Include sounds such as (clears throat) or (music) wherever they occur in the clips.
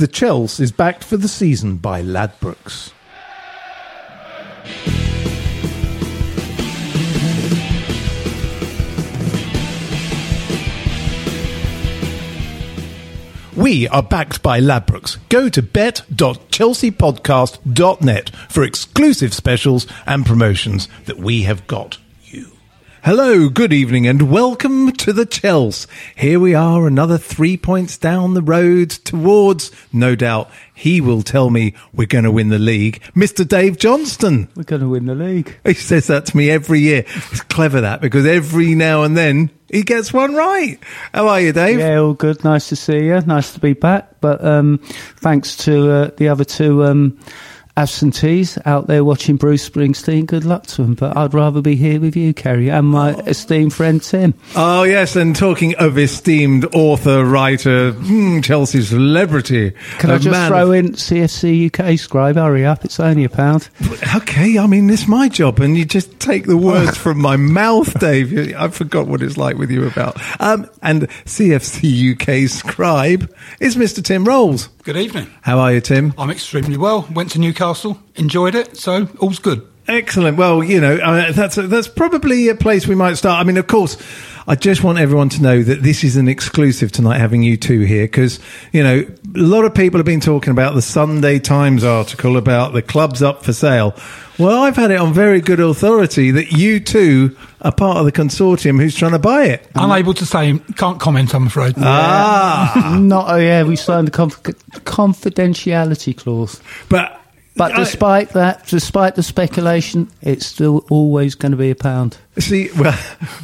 The Chels is backed for the season by Ladbrokes. We are backed by Ladbrokes. Go to bet.chelseapodcast.net for exclusive specials and promotions that we have got. Hello, good evening, and welcome to the Chels. Here we are, another three points down the road towards, no doubt, he will tell me we're going to win the league. Mr. Dave Johnstone. We're going to win the league. He says that to me every year. It's clever that because every now and then he gets one right. How are you, Dave? Yeah, all good. Nice to see you. Nice to be back. But um, thanks to uh, the other two um, absentees out there watching Bruce Springsteen, good luck to them. But I'd rather be here with you, Ceri, and my esteemed friend Tim. Oh, yes. And talking of esteemed author, writer, hmm, Chelsea celebrity. Can I just throw of- in CFC UK scribe? Hurry up, it's only a pound. Okay, I mean, it's my job, and you just take the words from my mouth, Dave. I forgot what it's like with you about. Um, and CFC UK scribe is Mr. Tim Rolls. Good evening. How are you, Tim? I'm extremely well. Went to Newcastle, enjoyed it, so all's good. Excellent. Well, you know, uh, that's that's probably a place we might start. I mean, of course, I just want everyone to know that this is an exclusive tonight, having you two here, because you know a lot of people have been talking about the Sunday Times article about the clubs up for sale. Well, I've had it on very good authority that you two are part of the consortium who's trying to buy it. Unable to say, can't comment, I'm afraid. Ah, Not, oh yeah, we signed the conf- confidentiality clause. but But despite that, despite the speculation, it's still always going to be a pound. See, well,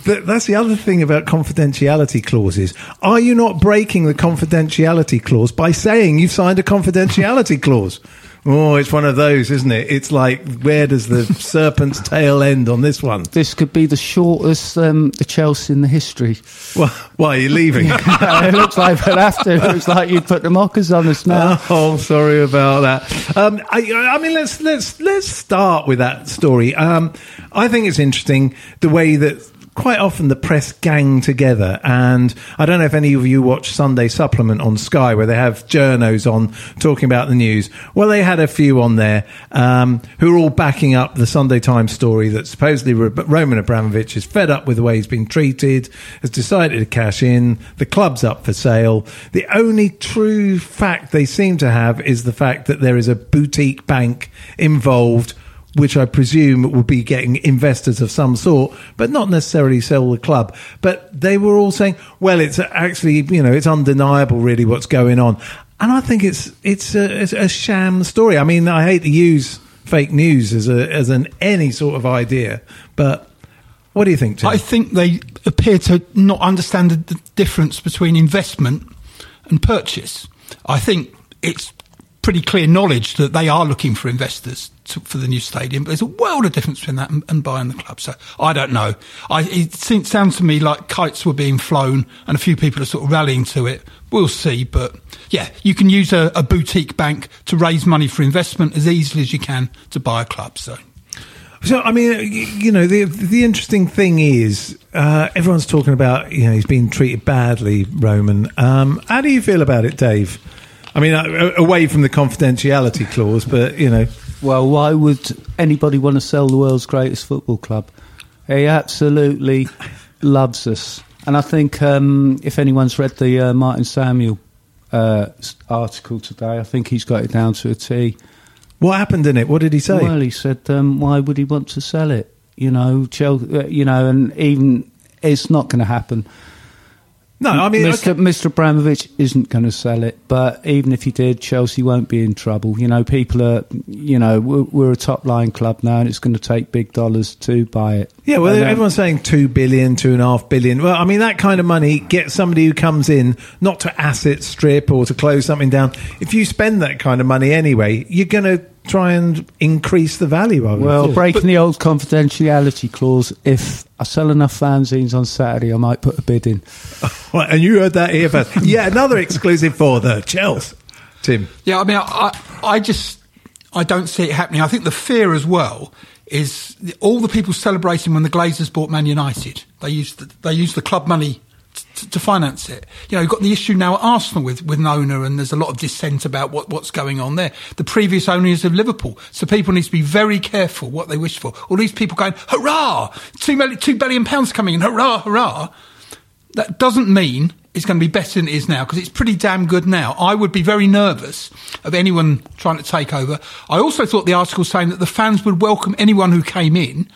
that's the other thing about confidentiality clauses. Are you not breaking the confidentiality clause by saying you've signed a confidentiality clause? Oh, it's one of those, isn't it? It's like, where does the (laughs) serpent's tail end on this one? This could be the shortest um, the Chelsea in the history. Well, why are you leaving? (laughs) it looks like we'll have. It looks like you'd put the mockers on us now. (laughs) Oh, sorry about that. Um, I, I mean, let's let's let's start with that story. Um, I think it's interesting the way that quite often the press gang together, and I don't know if any of you watch Sunday Supplement on Sky, where they have journos on talking about the news. Well, they had a few on there um, who are all backing up the Sunday Times story that supposedly Roman Abramovich is fed up with the way he's been treated, has decided to cash in. The club's up for sale. The only true fact they seem to have is the fact that there is a boutique bank involved. Which I presume will be getting investors of some sort, but not necessarily sell the club. But they were all saying, "Well, it's actually, you know, it's undeniable, really, what's going on." And I think it's it's a, it's a sham story. I mean, I hate to use fake news as a as an any sort of idea, but what do you think, Tim? I think they appear to not understand the difference between investment and purchase. I think it's pretty clear knowledge that they are looking for investors to, for the new stadium, but there's a world of difference between that and, and buying the club. So I don't know. I, it seems, sounds to me like kites were being flown and a few people are sort of rallying to it. We'll see, but yeah, you can use a, a boutique bank to raise money for investment as easily as you can to buy a club. So So I mean, you know, the the interesting thing is uh, everyone's talking about you know he's been treated badly, Roman. Um, how do you feel about it, Dave? I mean, uh, away from the confidentiality clause, but you know, Well, why would anybody want to sell the world's greatest football club? He absolutely loves us. And I think um, if anyone's read the uh, Martin Samuel uh, article today, I think he's got it down to a T. what happened in it? What did he say? Well, he said, um, why would he want to sell it? You know, Chel- uh, you know, and even it's not going to happen. No, I mean, Mr. okay. Mr. Abramovich isn't going to sell it, but even if he did, Chelsea won't be in trouble. You know, people are, you know, we're, we're a top line club now, and it's going to take big dollars to buy it. Yeah, well, um, everyone's saying two billion, two and a half billion. Well, I mean, that kind of money gets somebody who comes in not to asset strip or to close something down. If you spend that kind of money anyway, you're going to try and increase the value of it. Well, breaking the old confidentiality clause, if I sell enough fanzines on Saturday, I might put a bid in. (laughs) Well, and you heard that here first. (laughs) yeah, another exclusive for the Chelsea. Tim. Yeah, I mean, I, I just I don't see it happening. I think the fear as well is all the people celebrating when the Glazers bought Man United. They used the, they used the club money t- to finance it. You know, you've got the issue now at Arsenal with, with an owner, and there's a lot of dissent about what, what's going on there. The previous owner is of Liverpool, so people need to be very careful what they wish for. All these people going, hurrah! Two million, two billion pounds coming in, hurrah, hurrah! that doesn't mean it's going to be better than it is now because it's pretty damn good now. I would be very nervous of anyone trying to take over. I also thought the article saying that the fans would welcome anyone who came in.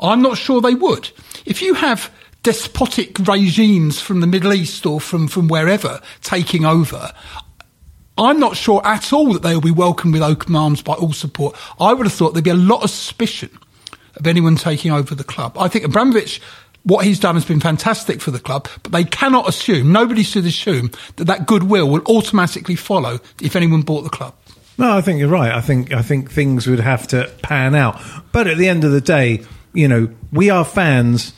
I'm not sure they would. If you have despotic regimes from the Middle East or from, from wherever taking over, I'm not sure at all that they will be welcomed with open arms by all support. I would have thought there'd be a lot of suspicion of anyone taking over the club. I think Abramovich, what he's done has been fantastic for the club, but they cannot assume, nobody should assume that that goodwill will automatically follow if anyone bought the club. No, I think you're right. I think I think things would have to pan out. But at the end of the day, you know, we are fans.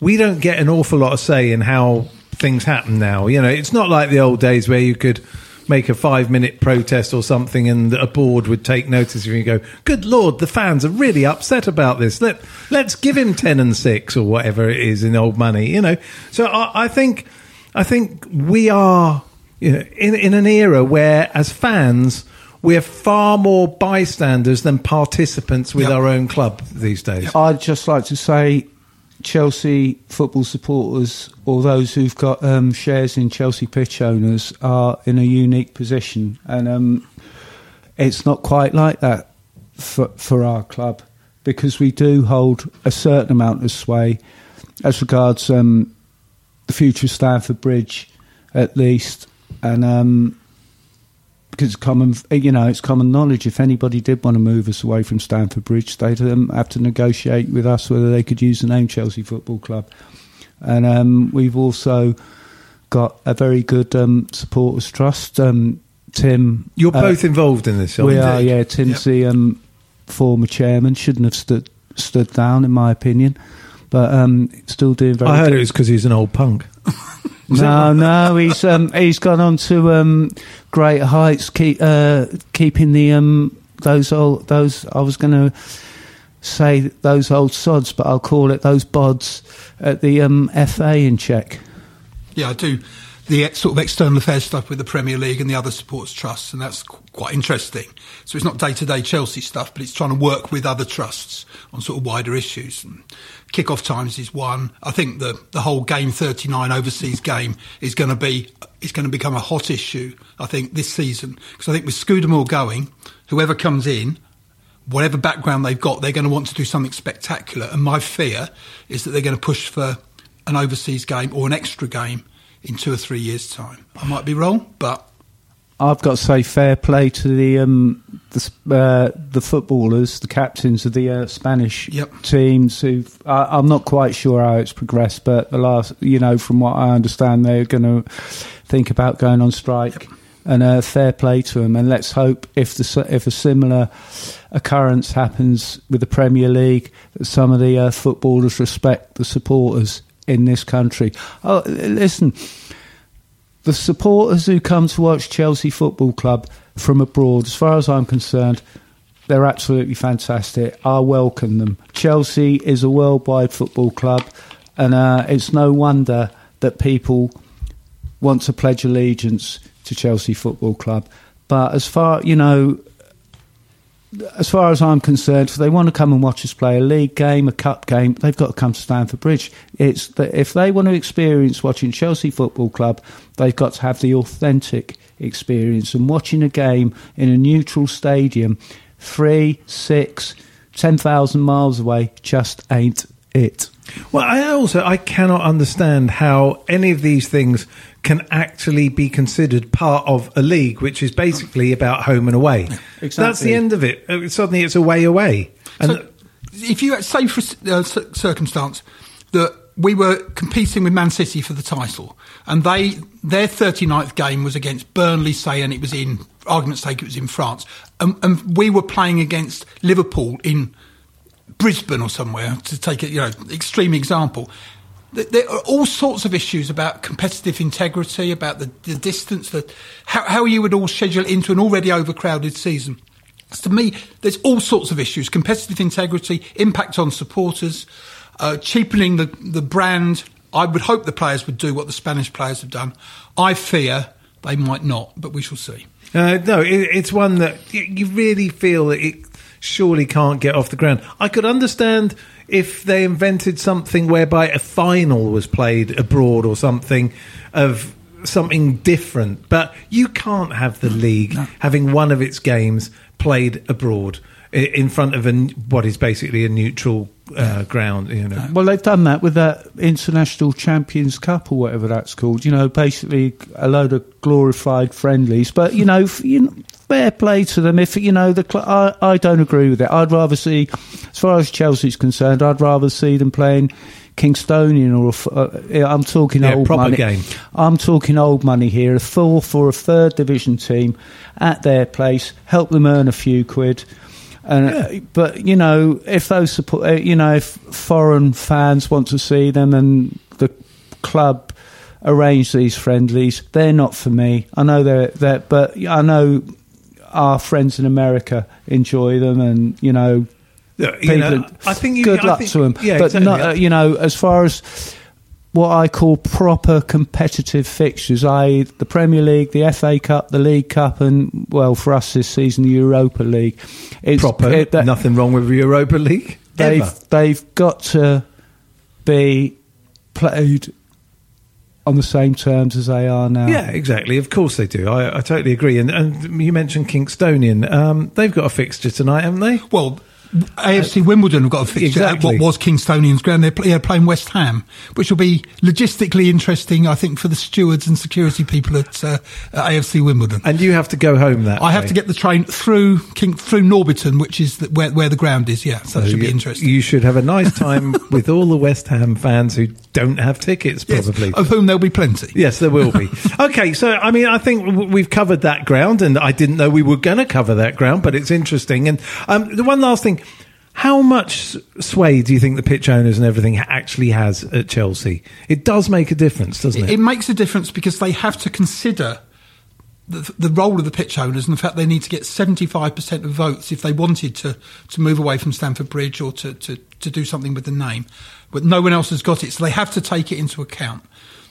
We don't get an awful lot of say in how things happen now. You know, it's not like the old days where you could make a five minute protest or something and a board would take notice of you and go, Good Lord, the fans are really upset about this. Let let's give him ten and six or whatever it is in old money, you know. So I, I think I think we are you know, in in an era where as fans we're far more bystanders than participants with Yep. our own club these days. I'd just like to say, Chelsea football supporters or those who've got um, shares in Chelsea pitch owners are in a unique position, and um, it's not quite like that for for our club because we do hold a certain amount of sway as regards um, the future of Stamford Bridge, at least, and. Because it's common, you know, it's common knowledge. If anybody did want to move us away from Stamford Bridge, they'd um, have to negotiate with us whether they could use the name Chelsea Football Club. And um, we've also got a very good um, supporters trust. Um, Tim, You're uh, both involved in this, we are, yeah. Tim's the um, former chairman. Shouldn't have stood stood down, in my opinion, but um, still doing very. I heard good. it was because he's an old punk. (laughs) No, no, he's um, he's gone on to um, greater heights, keep, uh, keeping the um, those old those. I was going to say those old sods, but I'll call it those bods at the um, FA in check. Yeah, I do the sort of external affairs stuff with the Premier League and the other sports trusts, and that's quite interesting. So it's not day to day Chelsea stuff, but it's trying to work with other trusts on sort of wider issues. And kickoff times is one. I think the the whole game thirty nine overseas game is going to be is going to become a hot issue. I think this season because I think with Scudamore going, whoever comes in. Whatever background they've got, they're going to want to do something spectacular. And my fear is that they're going to push for an overseas game or an extra game in two or three years' time. I might be wrong, but I've got to say fair play to the um, the uh, the footballers, the captains of the uh, Spanish Yep. teams. Who I I'm not quite sure how it's progressed, but the last, you know, from what I understand, they're going to think about going on strike. And uh, fair play to them, and let's hope if the if a similar occurrence happens with the Premier League, that some of the uh, footballers respect the supporters in this country. Oh, listen, the supporters who come to watch Chelsea Football Club from abroad, as far as I'm concerned, they're absolutely fantastic. I welcome them. Chelsea is a worldwide football club, and uh, it's no wonder that people want to pledge allegiance to Chelsea Football Club. But as far you know, as far as I'm concerned, if they want to come and watch us play a league game, a cup game, they've got to come to Stamford Bridge. It's that if they want to experience watching Chelsea Football Club, they've got to have the authentic experience. And watching a game in a neutral stadium, three, six, ten thousand miles away, just ain't it. Well, I also I cannot understand how any of these things can actually be considered part of a league, which is basically about home and away. That's the end of it. Uh, Suddenly, it's away away. And So, if you say for uh, circumstance that we were competing with Man City for the title, and they their 39th game was against Burnley, say, and it was in argument's sake, it was in France, and, and we were playing against Liverpool in Brisbane or somewhere to take a you know extreme example. There are all sorts of issues about competitive integrity, about the, the distance, that how, how you would all schedule into an already overcrowded season. So to me, there's all sorts of issues: competitive integrity, impact on supporters, uh, cheapening the the brand. I would hope the players would do what the Spanish players have done. I fear they might not, but we shall see. Uh, no, it, it's one that you really feel that it surely can't get off the ground. I could understand if they invented something whereby a final was played abroad or something of something different, but you can't have the league having one of its games played abroad in front of a, what is basically a neutral uh, ground. You know, Well, they've done that with that International Champions Cup or whatever that's called. You know, basically a load of glorified friendlies. But you know, f- you know fair play to them. If you know the, cl- I, I don't agree with it. I'd rather see, as far as Chelsea's concerned, I'd rather see them playing. Kingstonian or a uh, I'm talking Yeah, old proper money. game. I'm talking old money here. A fourth or a third division team at their place, help them earn a few quid. And, uh, but you know, if those support, uh, you know, if foreign fans want to see them and the club arrange these friendlies, they're not for me. I know they're, they're but I know our friends in America enjoy them, and you know, you people. know, I think you- good I luck think- to them. yeah, but exactly. not, uh, you know, as far as what I call proper competitive fixtures, i.e., the Premier League, the FA Cup, the League Cup, and well, for us this season, the Europa League. It's proper. it- that- nothing wrong with the Europa League. they've Ever. they've got to be played on the same terms as they are now. Yeah, exactly. Of course they do. I, I totally agree. And, and you mentioned Kingstonian. Um, they've got a fixture tonight, haven't they? Well, AFC Wimbledon have got a fixture Exactly. at what was Kingstonian's ground. They're, play, they're playing West Ham, which will be logistically interesting, I think, for the stewards and security people at, uh, at AFC Wimbledon. And you have to go home that I have to get the train through King, through Norbiton, which is the, where, where the ground is. Yeah, so that should be you, interesting. You should have a nice (laughs) time with all the West Ham fans who don't have tickets, Yes, probably. of whom there'll be plenty. Yes, there will be. (laughs) okay, so I mean, I think we've covered that ground, and I didn't know we were going to cover that ground, but it's interesting. And um, the one last thing: how much sway do you think the pitch owners and everything actually has at Chelsea? It does make a difference, doesn't it? It makes a difference because they have to consider the, the role of the pitch owners and the fact they need to get 75% of votes if they wanted to, to move away from Stamford Bridge or to, to, to do something with the name. But no one else has got it, so they have to take it into account.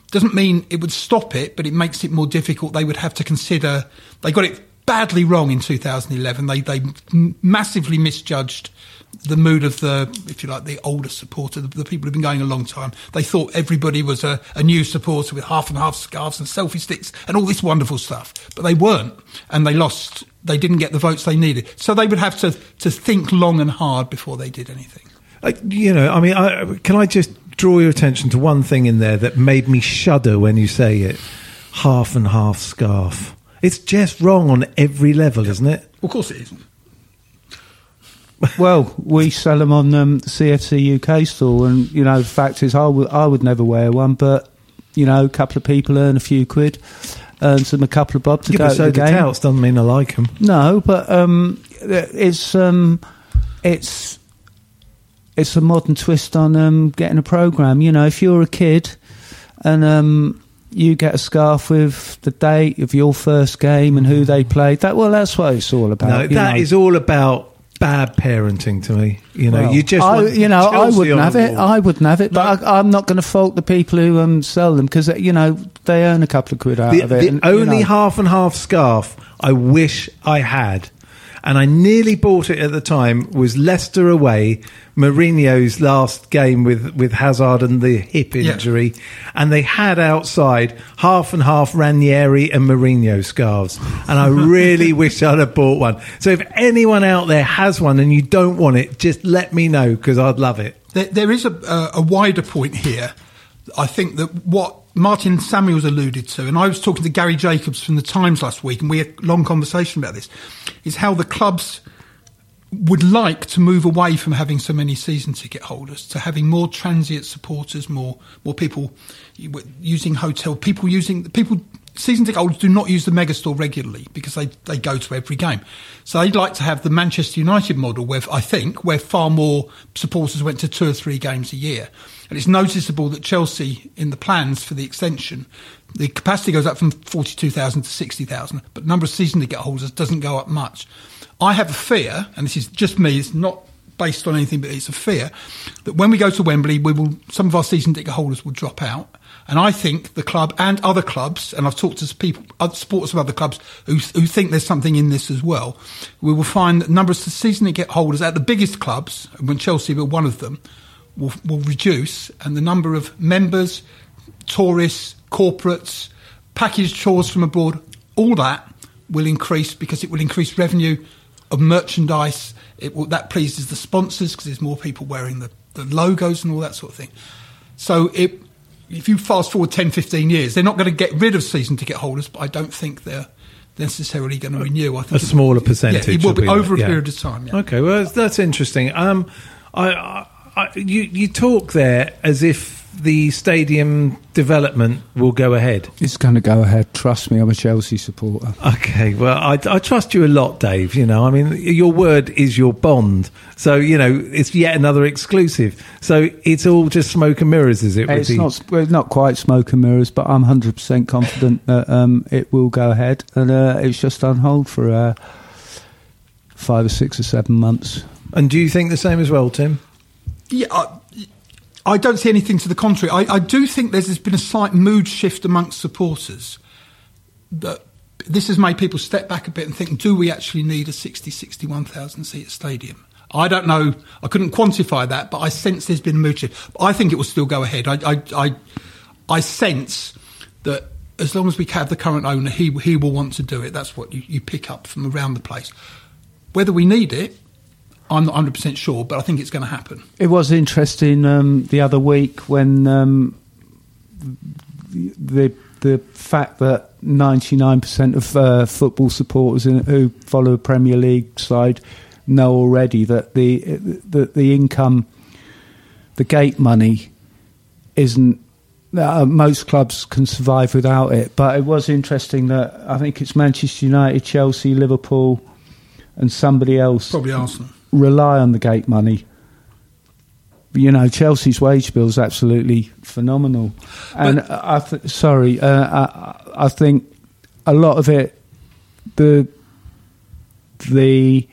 Doesn't mean it would stop it, but it makes it more difficult. They would have to consider, they got it badly wrong in 2011. They, they massively misjudged the mood of the, if you like, the older supporter, the, the people who've been going a long time. They thought everybody was a, a new supporter with half and half scarves and selfie sticks and all this wonderful stuff, but they weren't, and they lost. They didn't get the votes they needed, so they would have to to think long and hard before they did anything. Uh, you know, I mean, I, can I just draw your attention to one thing in there that made me shudder when you say it? Half and half scarf. It's just wrong on every level, isn't it? Of course, it is. Well, we sell them on um, the CFC UK store, and you know, the fact is, I would I would never wear one, but you know, a couple of people earn a few quid, earns them a couple of bob to Yeah, go but to so the do game. touts. Doesn't mean I like them. No, but um, it's um, it's it's a modern twist on um, getting a program. You know, if you're a kid and um, you get a scarf with the date of your first game and who they played, that well, that's what it's all about. No, that know. is all about bad parenting to me. You know, Well, you just, I, you know, I wouldn't have it. I wouldn't have it, but I, I'm not going to fault the people who um, sell them because you know they earn a couple of quid out the, of it. the and, you only know. half and half scarf I wish I had, and I nearly bought it at the time. Was Leicester away? Mourinho's last game with with Hazard and the hip Yeah. injury, and they had outside half and half Ranieri and Mourinho scarves, and I (laughs) really wish I'd have bought one. So if anyone out there has one and you don't want it, just let me know because I'd love it. There, there is a, a, a wider point here. I think that what Martin Samuels alluded to, and I was talking to Gary Jacobs from the Times last week, and we had a long conversation about this, is how the clubs would like to move away from having so many season ticket holders to having more transient supporters, more more people using hotel, people using people. Season ticket holders do not use the megastore regularly because they, they go to every game. So they'd like to have the Manchester United model where I think where far more supporters went to two or three games a year. And it's noticeable that Chelsea in the plans for the extension, the capacity goes up from 42,000 to 60,000, but number of season ticket holders doesn't go up much. I have a fear, and this is just me, it's not based on anything, but it's a fear that when we go to Wembley, we will some of our season ticket holders will drop out. And I think the club and other clubs, and I've talked to people, other supporters of other clubs who, who think there's something in this as well. We will find that numbers of season ticket holders at the biggest clubs, and when Chelsea were one of them, will, will reduce, and the number of members, tourists, corporates, package tours from abroad, all that will increase because it will increase revenue of merchandise. It will, that pleases the sponsors because there's more people wearing the, the logos and all that sort of thing. So it, if you fast forward 10, 15 years, they're not going to get rid of season ticket holders, but I don't think they're necessarily going to renew. I think A smaller percentage Yeah, it will be over a yeah. period of time. Yeah. Okay, well that's, that's interesting. Um, I, I, I, you you talk there as if the stadium development will go ahead. It's going to go ahead. Trust me, I'm a Chelsea supporter. Okay, well I, I trust you a lot, Dave. You know, I mean, your word is your bond. So you know, it's yet another exclusive. So it's all just smoke and mirrors, is it? It's the- not well, not quite smoke and mirrors, but I'm 100% confident that um, it will go ahead, and uh, it's just on hold for uh, five or six or seven months. And do you think the same as well, Tim? Yeah, I, I don't see anything to the contrary. I, I do think there's, there's been a slight mood shift amongst supporters that this has made people step back a bit and think, do we actually need a 60, 61,000 seat stadium? I don't know. I couldn't quantify that, but I sense there's been a mood shift. I think it will still go ahead. I, I, I, I sense that as long as we have the current owner, he, he will want to do it. That's what you, you pick up from around the place. Whether we need it, I'm not 100% sure, but I think it's going to happen. It was interesting um, the other week when um, the the fact that 99% of uh, football supporters in, who follow a Premier League side know already that the that the income, the gate money, isn't. Uh, most clubs can survive without it, but it was interesting that I think it's Manchester United, Chelsea, Liverpool, and somebody else Probably Arsenal. Rely on the gate money. You know, Chelsea's wage bill is absolutely phenomenal, and I th- sorry, uh, I, I think a lot of it, the the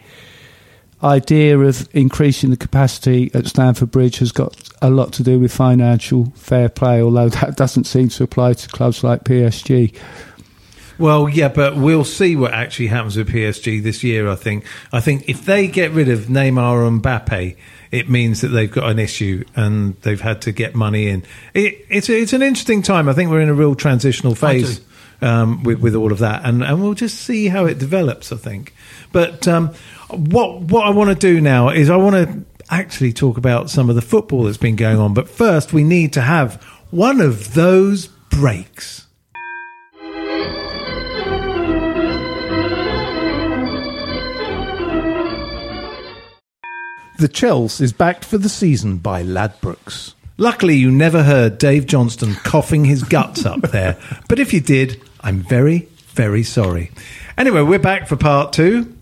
idea of increasing the capacity at Stamford Bridge has got a lot to do with financial fair play, although that doesn't seem to apply to clubs like PSG. Well, yeah, but we'll see what actually happens with PSG this year. I think. I think if they get rid of Neymar and Mbappe, it means that they've got an issue and they've had to get money in. It, it's it's an interesting time. I think we're in a real transitional phase um, with with all of that, and and we'll just see how it develops. I think. But um, what what I want to do now is I want to actually talk about some of the football that's been going on. But first, we need to have one of those breaks. The Chels is backed for the season by Ladbrokes. Luckily, you never heard Dave Johnstone coughing his guts up there. But if you did, I'm very, very sorry. Anyway, we're back for part two.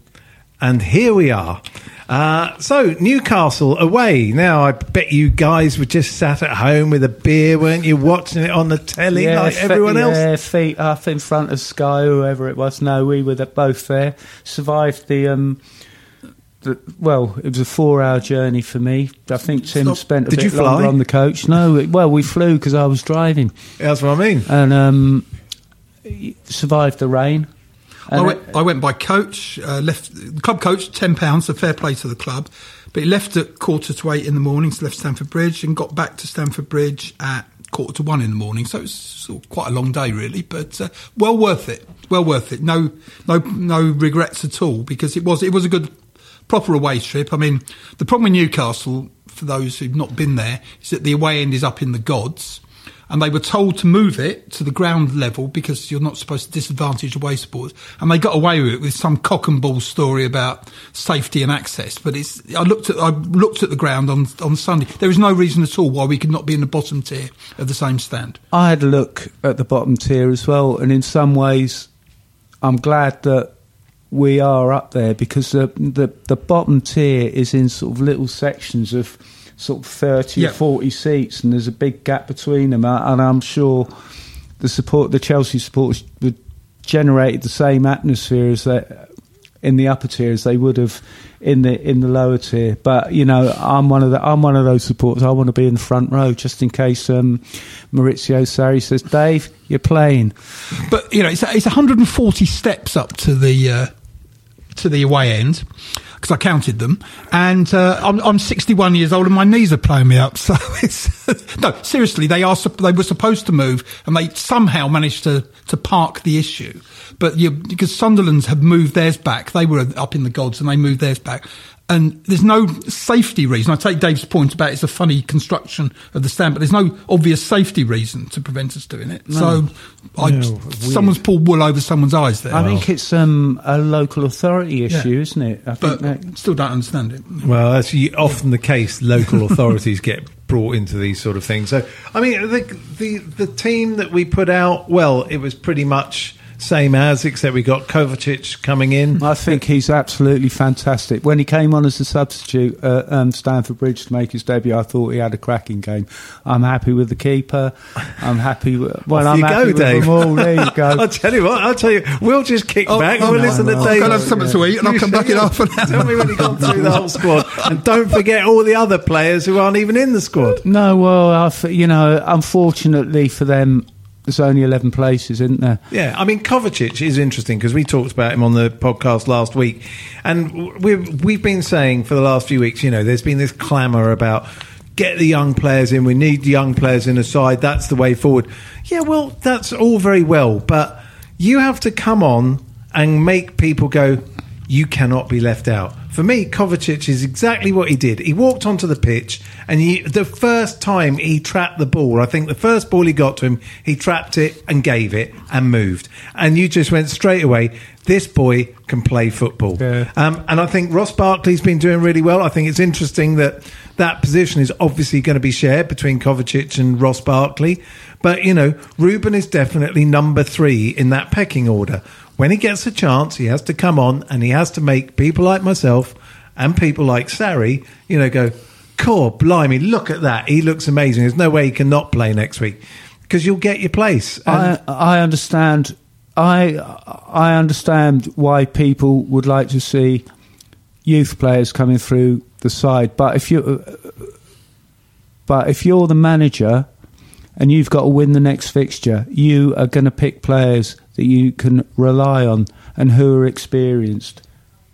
And here we are. Uh, so, Newcastle away. Now, I bet you guys were just sat at home with a beer, weren't you, watching it on the telly like fe- everyone else? Yeah, feet up in front of Sky, whoever it was. No, we were the- both there. Survived the. Um, the, well, it was a four-hour journey for me. I think Tim Stop. spent a Did bit you longer fly? on the coach. No, it- well, we flew because I was driving, That's what I mean. and um, survived the rain. I went, it- I went by coach, uh, left the club coach, ten pounds, a fair play to the club. But he left at quarter to eight in the morning, so left Stamford Bridge and got back to Stamford Bridge at quarter to one in the morning. So it was sort of quite a long day, really, but uh, well worth it. Well worth it. No, no, no regrets at all because it was it was a good proper away trip. I mean, the problem with Newcastle, for those who've not been there, is that the away end is up in the gods. And they were told to move it to the ground level because you're not supposed to disadvantage away supporters. And they got away with it with some cock and bull story about safety and access. But it's, I looked at, I looked at the ground on, on Sunday. There is no reason at all why we could not be in the bottom tier of the same stand. I had a look at the bottom tier as well, and in some ways, I'm glad that we are up there because the the, the bottom tier is in sort of little sections of sort of 30 Yeah. or 40 seats, and there's a big gap between them. And I'm sure the support, the Chelsea supporters, would generate the same atmosphere as they in the upper tier as they would have in the in the lower tier. But you know, I'm one of the I'm one of those supporters. I want to be in the front row just in case um, Maurizio Sarri says, "Dave, you're playing." But you know, it's it's 140 steps up to the uh, to the away end because I counted them, and uh, I'm, I'm 61 years old and my knees are playing me up. (laughs) So it's no, seriously, they are they were supposed to move and they somehow managed to to park the issue. But you, because Sunderland's have moved theirs back, they were up in the gods and they moved theirs back. And there's no safety reason. I take Dave's point about it's a funny construction of the stand, but there's no obvious safety reason to prevent us doing it. So, I, No, someone's pulled wool over someone's eyes there. I think it's um, a local authority issue, Yeah. isn't it? I but think that, still don't understand it. Well, that's often the case. Local (laughs) authorities get brought into these sort of things. So, I mean, the, the the team that we put out, well, it was pretty much same as, except we got Kovacic coming in. I think he's absolutely fantastic. When he came on as a substitute at um, Stamford Bridge to make his debut, I thought he had a cracking game. I'm happy with the keeper. I'm happy. With, (laughs) well, Off I'm you happy go, with Dave. them all. There you go. (laughs) I'll tell you what. I'll tell you. We'll just kick Oh, back oh, and we'll no, listen no, to. Dave. I'll have something to eat and I'll come back in half an (laughs) hour. Tell me when you've gone through the whole squad, and don't forget all the other players who aren't even in the squad. No, well, I f you know, unfortunately for them, there's only 11 places, isn't there? Yeah, I mean Kovacic is interesting because we talked about him on the podcast last week, and we've we've been saying for the last few weeks, you know, there's been this clamour about get the young players in. We need the young players in the side. That's the way forward. Yeah, well, that's all very well, but you have to come on and make people go. You cannot be left out. For me, Kovacic is exactly what he did. He walked onto the pitch, and he, the first time he trapped the ball, I think the first ball he got to him, he trapped it and gave it and moved. And you just went straight away. This boy can play football. Yeah. Um, and I think Ross Barkley's been doing really well. I think it's interesting that that position is obviously going to be shared between Kovacic and Ross Barkley. But, you know, Ruben is definitely number three in that pecking order. When he gets a chance, he has to come on and he has to make people like myself and people like Sarri, you know, go, Core, blimey, look at that. He looks amazing. There's no way he can not play next week because you'll get your place. And- I I understand. I I understand why people would like to see youth players coming through the side, but if you but if you're the manager and you've got to win the next fixture, you are going to pick players that you can rely on and who are experienced.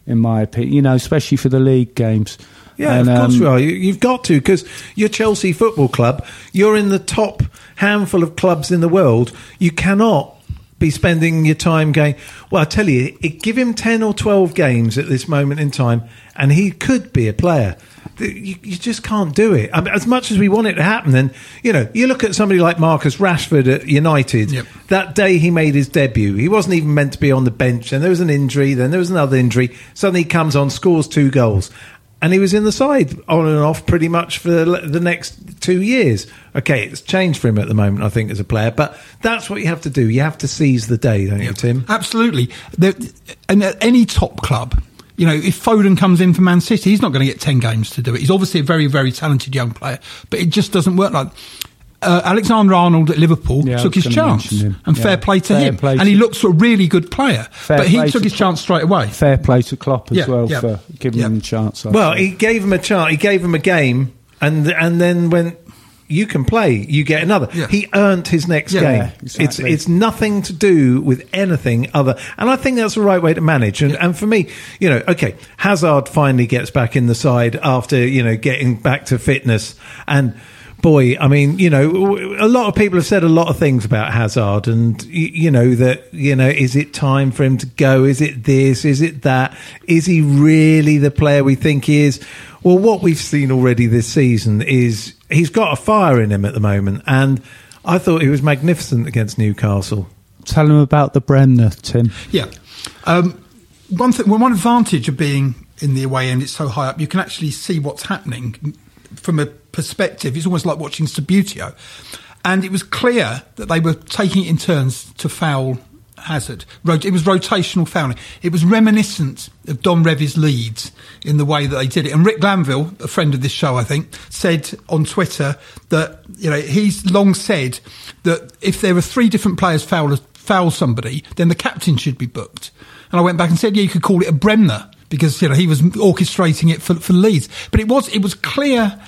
In my opinion, you know, especially for the league games. Yeah, And, of course um, we are. You, you've got to because you're Chelsea Football Club. You're in the top handful of clubs in the world. You cannot be spending your time going. Well, I tell you, it, give him ten or twelve games at this moment in time, and he could be a player. You, you just can't do it. I mean, as much as we want it to happen, then you know, you look at somebody like Marcus Rashford at United. Yep. That day he made his debut, he wasn't even meant to be on the bench. And there was an injury. Then there was another injury. Suddenly he comes on, scores two goals and he was in the side on and off pretty much for the, next two years. Okay, it's changed for him at the moment, I think, as a player, but that's what you have to do. You have to seize the day, don't you, Tim? Absolutely. And at any top club, you know, if Foden comes in for Man City, he's not going to get 10 games to do it. He's obviously a very, very talented young player, but it just doesn't work like. Uh, Alexander Arnold at Liverpool Yeah, took his chance, and Yeah. fair play to Fair him. play and to- he looks a really good player, Fair but he took to his chance straight away. Fair play to Klopp as Yeah, well yeah. for giving Yeah. him a chance. I Well, think. he gave him a chance. He gave him a game, and and then went. you can play, you get another. Yeah. He earned his next Yeah, game. yeah, It's exactly. it's nothing to do with anything other, and I think that's the right way to manage. And, and for me, you know, okay, Hazard finally gets back in the side after you know getting back to fitness, and boy, I mean, you know, a lot of people have said a lot of things about Hazard, and you know that you know, is it time for him to go? Is it this? Is it that? Is he really the player we think he is? Well, what we've seen already this season is he's got a fire in him at the moment, and I thought he was magnificent against Newcastle. Tell him about the Bremner, Tim. Yeah. Um, one thing, well, one advantage of being in the away end, it's so high up, you can actually see what's happening from a perspective. It's almost like watching Subbuteo. And it was clear that they were taking it in turns to foul Hazard. It was rotational fouling. It was reminiscent of Don Revie's Leeds in the way that they did it. And Rick Glanvill, a friend of this show, I think, said on Twitter that you know he's long said that if there are three different players foul foul somebody, then the captain should be booked. And I went back and said, yeah, you could call it a Bremner because you know he was orchestrating it for, for Leeds. But it was it was clear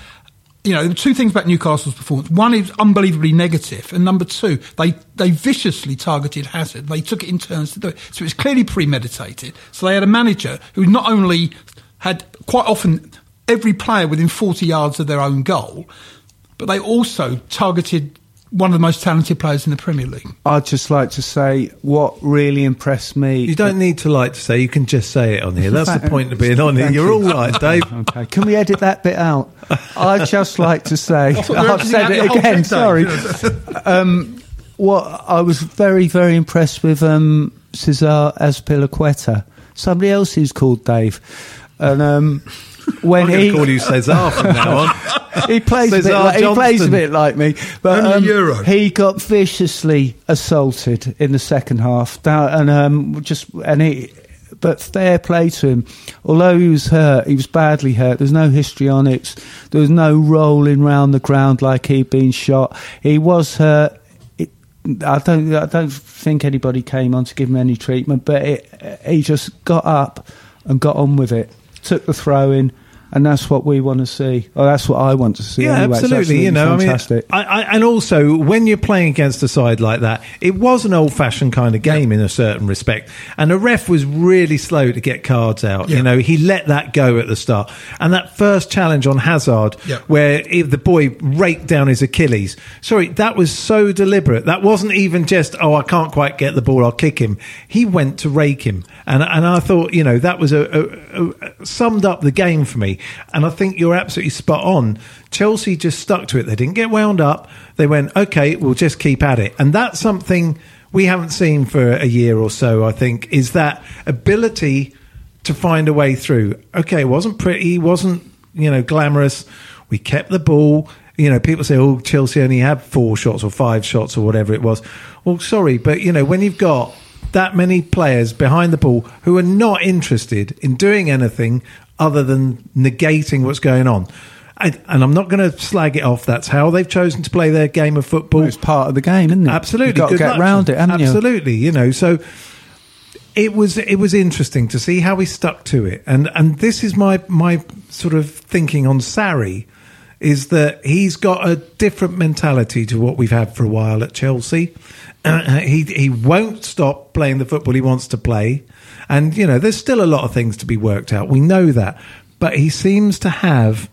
you know, there were two things about Newcastle's performance. One is unbelievably negative, and number two, they they viciously targeted Hazard. They took it in turns to do it, so it was clearly premeditated. So they had a manager who not only had quite often every player within forty yards of their own goal, but they also targeted one of the most talented players in the Premier League. I'd just like to say what really impressed me. You don't need to like to say; you can just say it on here. That's the point of being on here. You're all right, (laughs) Dave. Okay, can we edit that bit out? I'd just like to say, thought (laughs) you were I've said it out the whole again. Sorry. (laughs) um, what I was very, very impressed with um, Cesar Azpilicueta. Somebody else who's called Dave, and um, when I'm he to call you Cesar from now on. He plays a bit like, he plays a bit like me, but um, he got viciously assaulted in the second half, Down- and um, just and he. But fair play to him. Although he was hurt, he was badly hurt. There's no histrionics. There was no rolling round the ground like he'd been shot. He was hurt. It, I don't. I don't think anybody came on to give him any treatment. But it, he just got up and got on with it. Took the throw in, and that's what we want to see. Or that's what I want to see. Yeah, anyway. It's absolutely. You know, fantastic. I mean, I, I, and also when you're playing against a side like that, it was an old-fashioned kind of game in a certain respect, and the ref was really slow to get cards out. Yeah. You know, he let that go at the start, and that first challenge on Hazard, Yeah. where he- the boy raked down his Achilles. Sorry, that was so deliberate. That wasn't even just, oh, I can't quite get the ball, I'll kick him. He went to rake him, and and I thought, you know, that was a, a, a summed up the game for me. And I think you're absolutely spot on. Chelsea just stuck to it. They didn't get wound up. They went, okay, we'll just keep at it, and that's something we haven't seen for a year or so. I think is that ability to find a way through. Okay, it wasn't pretty, wasn't you know glamorous. We kept the ball. You know, people say, "Oh, Chelsea only had four shots or five shots or whatever it was." Well, sorry, but you know, when you've got that many players behind the ball who are not interested in doing anything other than negating what's going on. And, and I'm not going to slag it off. That's how they've chosen to play their game of football. it's part of the game, isn't it? Absolutely, You've got to get luck round to it, haven't you? Absolutely, you know. So it was it was interesting to see how he stuck to it, and and this is my my sort of thinking on Sarri is that he's got a different mentality to what we've had for a while at Chelsea. Uh, (clears throat) he he won't stop playing the football he wants to play, and you know there's still a lot of things to be worked out. We know that, but he seems to have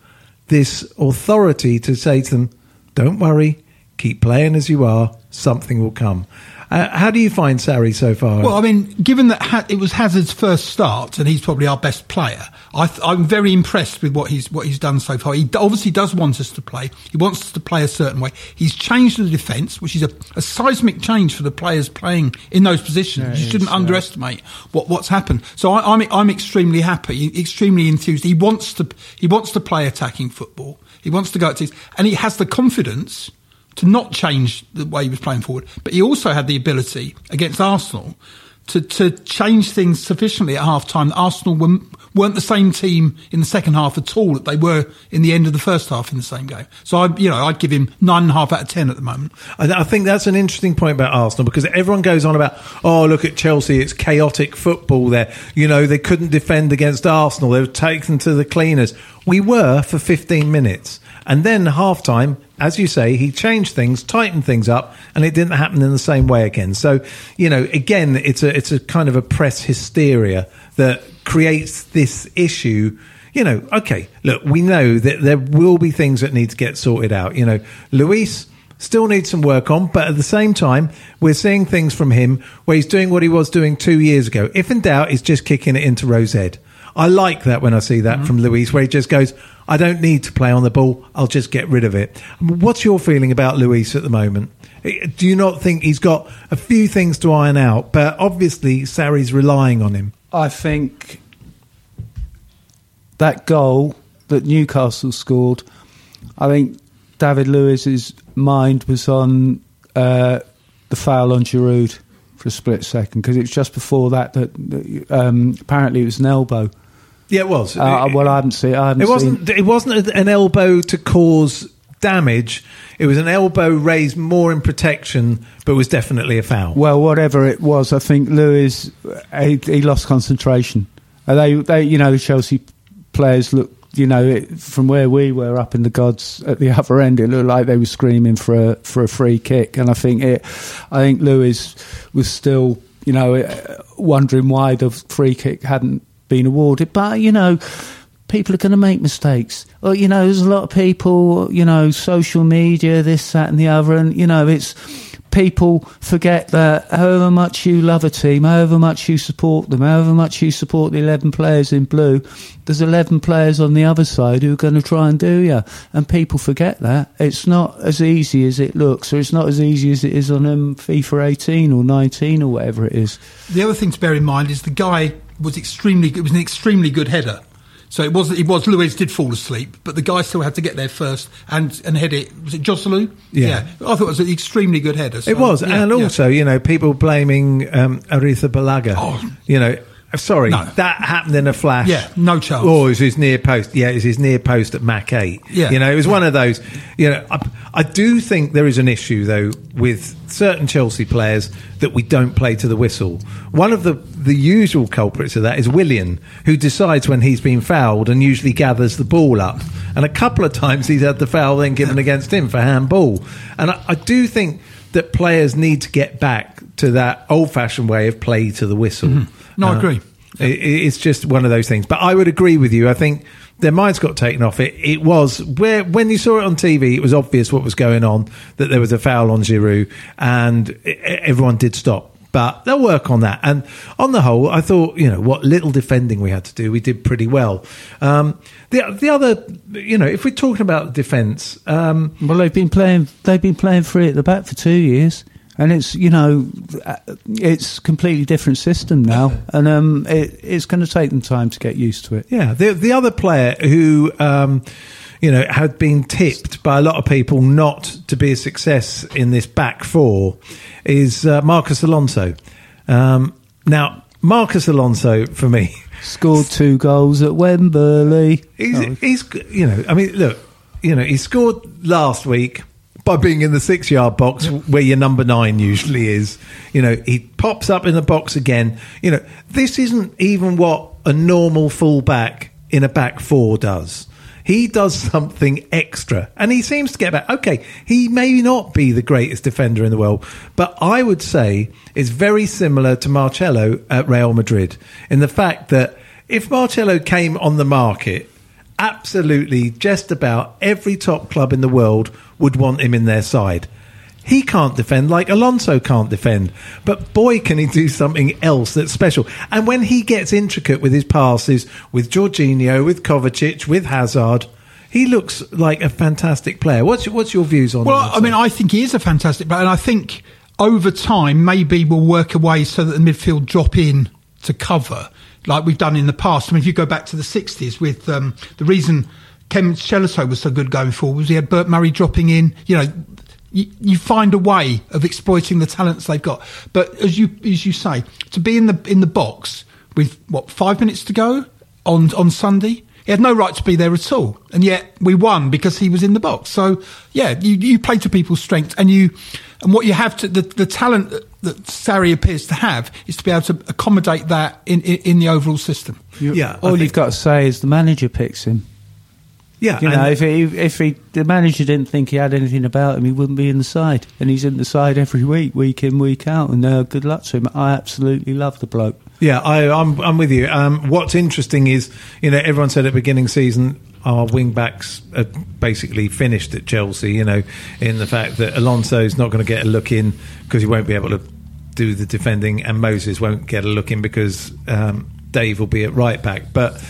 this authority to say to them, "Don't worry, keep playing as you are. Something will come." Uh, how do you find Sarri so far? Well, I mean, given that ha- it was Hazard's first start and he's probably our best player, I th- I'm very impressed with what he's what he's done so far. He d- obviously does want us to play. He wants us to play a certain way. He's changed the defence, which is a, a seismic change for the players playing in those positions. you shouldn't underestimate what, what's happened. So I, I'm I'm extremely happy, extremely enthused. He wants to he wants to play attacking football. He wants to go at it, and he has the confidence to not change the way he was playing forward. But he also had the ability against Arsenal to, to change things sufficiently at half time that Arsenal were, weren't the same team in the second half at all that they were in the end of the first half in the same game. So I, you know, I'd give him nine and a half out of ten at the moment. I, I think that's an interesting point about Arsenal because everyone goes on about, oh, look at Chelsea, it's chaotic football there. You know, they couldn't defend against Arsenal, they were taken to the cleaners. We were for 15 minutes. And then half time, as you say, he changed things, tightened things up, and it didn't happen in the same way again. So, you know, again, it's a it's a kind of a press hysteria that creates this issue. You know, okay, look, we know that there will be things that need to get sorted out. You know, Luiz still needs some work on, but at the same time, we're seeing things from him where he's doing what he was doing two years ago. If in doubt, he's just kicking it into Row Z. I like that when I see that mm-hmm. from Luiz, where he just goes, I don't need to play on the ball. I'll just get rid of it. What's your feeling about Luiz at the moment? Do you not think he's got a few things to iron out? But obviously, Sarri's relying on him. I think that goal that Newcastle scored, I think David Luiz's mind was on uh, the foul on Giroud for a split second because it was just before that that um, apparently it was an elbow. Yeah, it was. Uh, well, I haven't seen. I haven't It wasn't. Seen, It wasn't an elbow to cause damage. It was an elbow raised more in protection, but was definitely a foul. well, whatever it was, I think Luiz he, he lost concentration. Uh, they, they, you know, the Chelsea players look. You know, it, from where we were up in the gods at the (laughs) other end, it looked like they were screaming for a for a free kick, and I think it. I think Luiz was still, you know, uh, wondering why the free kick hadn't been awarded. But you know, people are going to make mistakes. Well, you know, there's a lot of people, you know, social media, this, that, and the other, and you know, it's people forget that however much you love a team, however much you support them, however much you support the 11 players in blue, there's 11 players on the other side who are going to try and do you. And people forget that. It's not as easy as it looks, or it's not as easy as it is on um, FIFA 18 or 19 or whatever it is. The other thing to bear in mind is the guy was extremely. It was an extremely good header. So it was. It was. Luiz did fall asleep, but the guy still had to get there first and and head it. Was it Joselu? Yeah. I thought it was an extremely good header. so, It was, yeah, and yeah. also, you know, people blaming um, Arrizabalaga. Oh. You know, sorry, No. that happened in a flash. Yeah, no chance. Oh, it was his near post. Yeah, it was his near post at Mac 8. Yeah. You know, it was one of those. You know, I, I do think there is an issue, though, with certain Chelsea players that we don't play to the whistle. One of the, the usual culprits of that is Willian, who decides when he's been fouled and usually gathers the ball up. And a couple of times he's had the foul then given against him for handball. And I, I do think that players need to get back to that old fashioned way of play to the whistle. Mm-hmm. No, I agree. It, it's just one of those things. But I would agree with you. I think their minds got taken off it. It was where when you saw it on TV, it was obvious what was going on. That there was a foul on Giroud, and e- everyone did stop. But they'll work on that. And on the whole, I thought you know what little defending we had to do, we did pretty well. Um, the the other, you know, if we're talking about defence, um, Well, they've been playing. They've been playing free at the back for two years, and it's you know, uh, it's a completely different system now, (laughs) and um, it, it's going to take them time to get used to it. Yeah, the the other player who um, you know had been tipped by a lot of people not to be a success in this back four is uh, Marcos Alonso. Um, now, Marcos Alonso for me, (laughs) Scored two goals at Wembley. he's Oh, he's you know I mean look you know he scored last week. By being in the six yard box where your number nine usually is, you know, he pops up in the box again. You know, this isn't even what a normal fullback in a back four does. He does something extra and he seems to get back. Okay, he may not be the greatest defender in the world, but I would say is very similar to Marcelo at Real Madrid in the fact that if Marcelo came on the market, absolutely just about every top club in the world would want him in their side. He can't defend like Alonso can't defend, but boy, can he do something else that's special. And when he gets intricate with his passes, with Jorginho, with Kovacic, with Hazard, he looks like a fantastic player. What's your, what's your views on? Well? I mean, I think he is a fantastic player, and I think over time maybe we'll work away so that the midfield drop in to cover, like we've done in the past. I mean, if you go back to the '60s, with um, the reason Ken Shellito was so good going forward was he had Bert Murray dropping in. You know, you find a way of exploiting the talents they've got. But as you as you say, to be in the in the box with what five minutes to go on on Sunday. He had no right to be there at all, and yet we won because he was in the box. So, yeah, you, you play to people's strengths, and you and what you have to the, the talent that, that Sarri appears to have is to be able to accommodate that in in, in the overall system. you- Yeah, all think- you've got to say is the manager picks him. Yeah, you know, if he, if he, the manager didn't think he had anything about him, he wouldn't be in the side. And he's in the side every week, week in, week out. And uh, good luck to him. I absolutely love the bloke. Yeah, I, I'm I'm with you. Um, what's interesting is, you know, everyone said at beginning season our wing backs are basically finished at Chelsea. You know, in the fact that Alonso's not going to get a look in because he won't be able to do the defending, and Moses won't get a look in because um, Dave will be at right back. But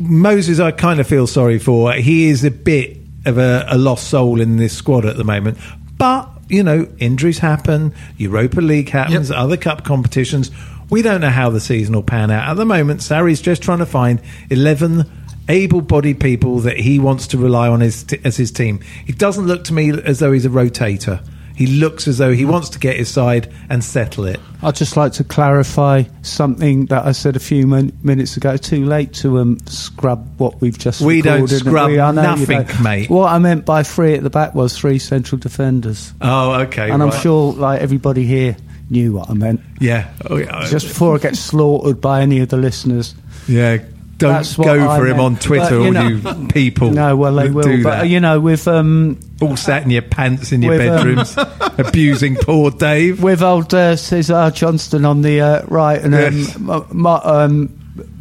Moses, I kind of feel sorry for. He is a bit of a, a lost soul in this squad at the moment, but. You know, injuries happen, Europa League happens, Yep. other cup competitions. We don't know how the season will pan out. At the moment, Sarri's just trying to find 11 able bodied people that he wants to rely on as, as his team. He doesn't look to me as though he's a rotator. He looks as though he wants to get his side and settle it. I'd just like to clarify something that I said a few min- minutes ago. Too late to um, scrub what we've just We don't scrub I know nothing, mate. What I meant by three at the back was three central defenders. Oh, okay. and I'm sure like everybody here knew what I meant. Yeah. Oh, yeah. Just before I get slaughtered by any of the listeners. yeah. Don't go I for him meant. on Twitter, But, you all know- you people. No, well they will. do But that. you know, with um, all sat in your pants in your With, um, bedrooms, (laughs) abusing poor Dave. with old uh, César Johnstone on the uh, right and um, Yes. Ma- Ma- um,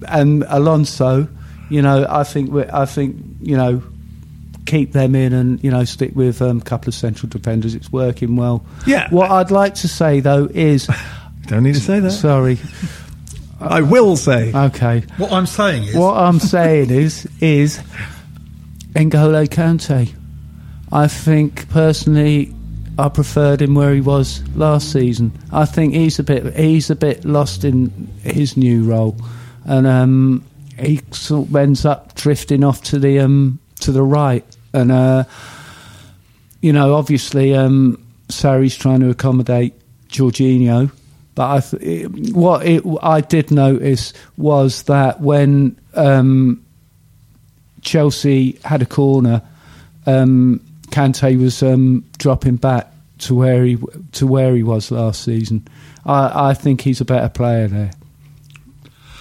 and Alonso, you know, I think I think you know keep them in and you know stick with um, a couple of central defenders. It's working well. Yeah. What I'd like to say though is, (laughs) Don't need to say that. sorry, I will say. okay. What I'm saying is, What I'm saying is is N'Golo Kante. I think personally, I preferred him where he was last season. I think he's a bit he's a bit lost in his new role, and um, he sort of ends up drifting off to the um, to the right. And uh, you know, obviously, um, Sarri's trying to accommodate Jorginho. But I th- it, what it, I did notice was that when um, Chelsea had a corner, um, Kante was um, dropping back to where he to where he was last season. I, I think he's a better player there.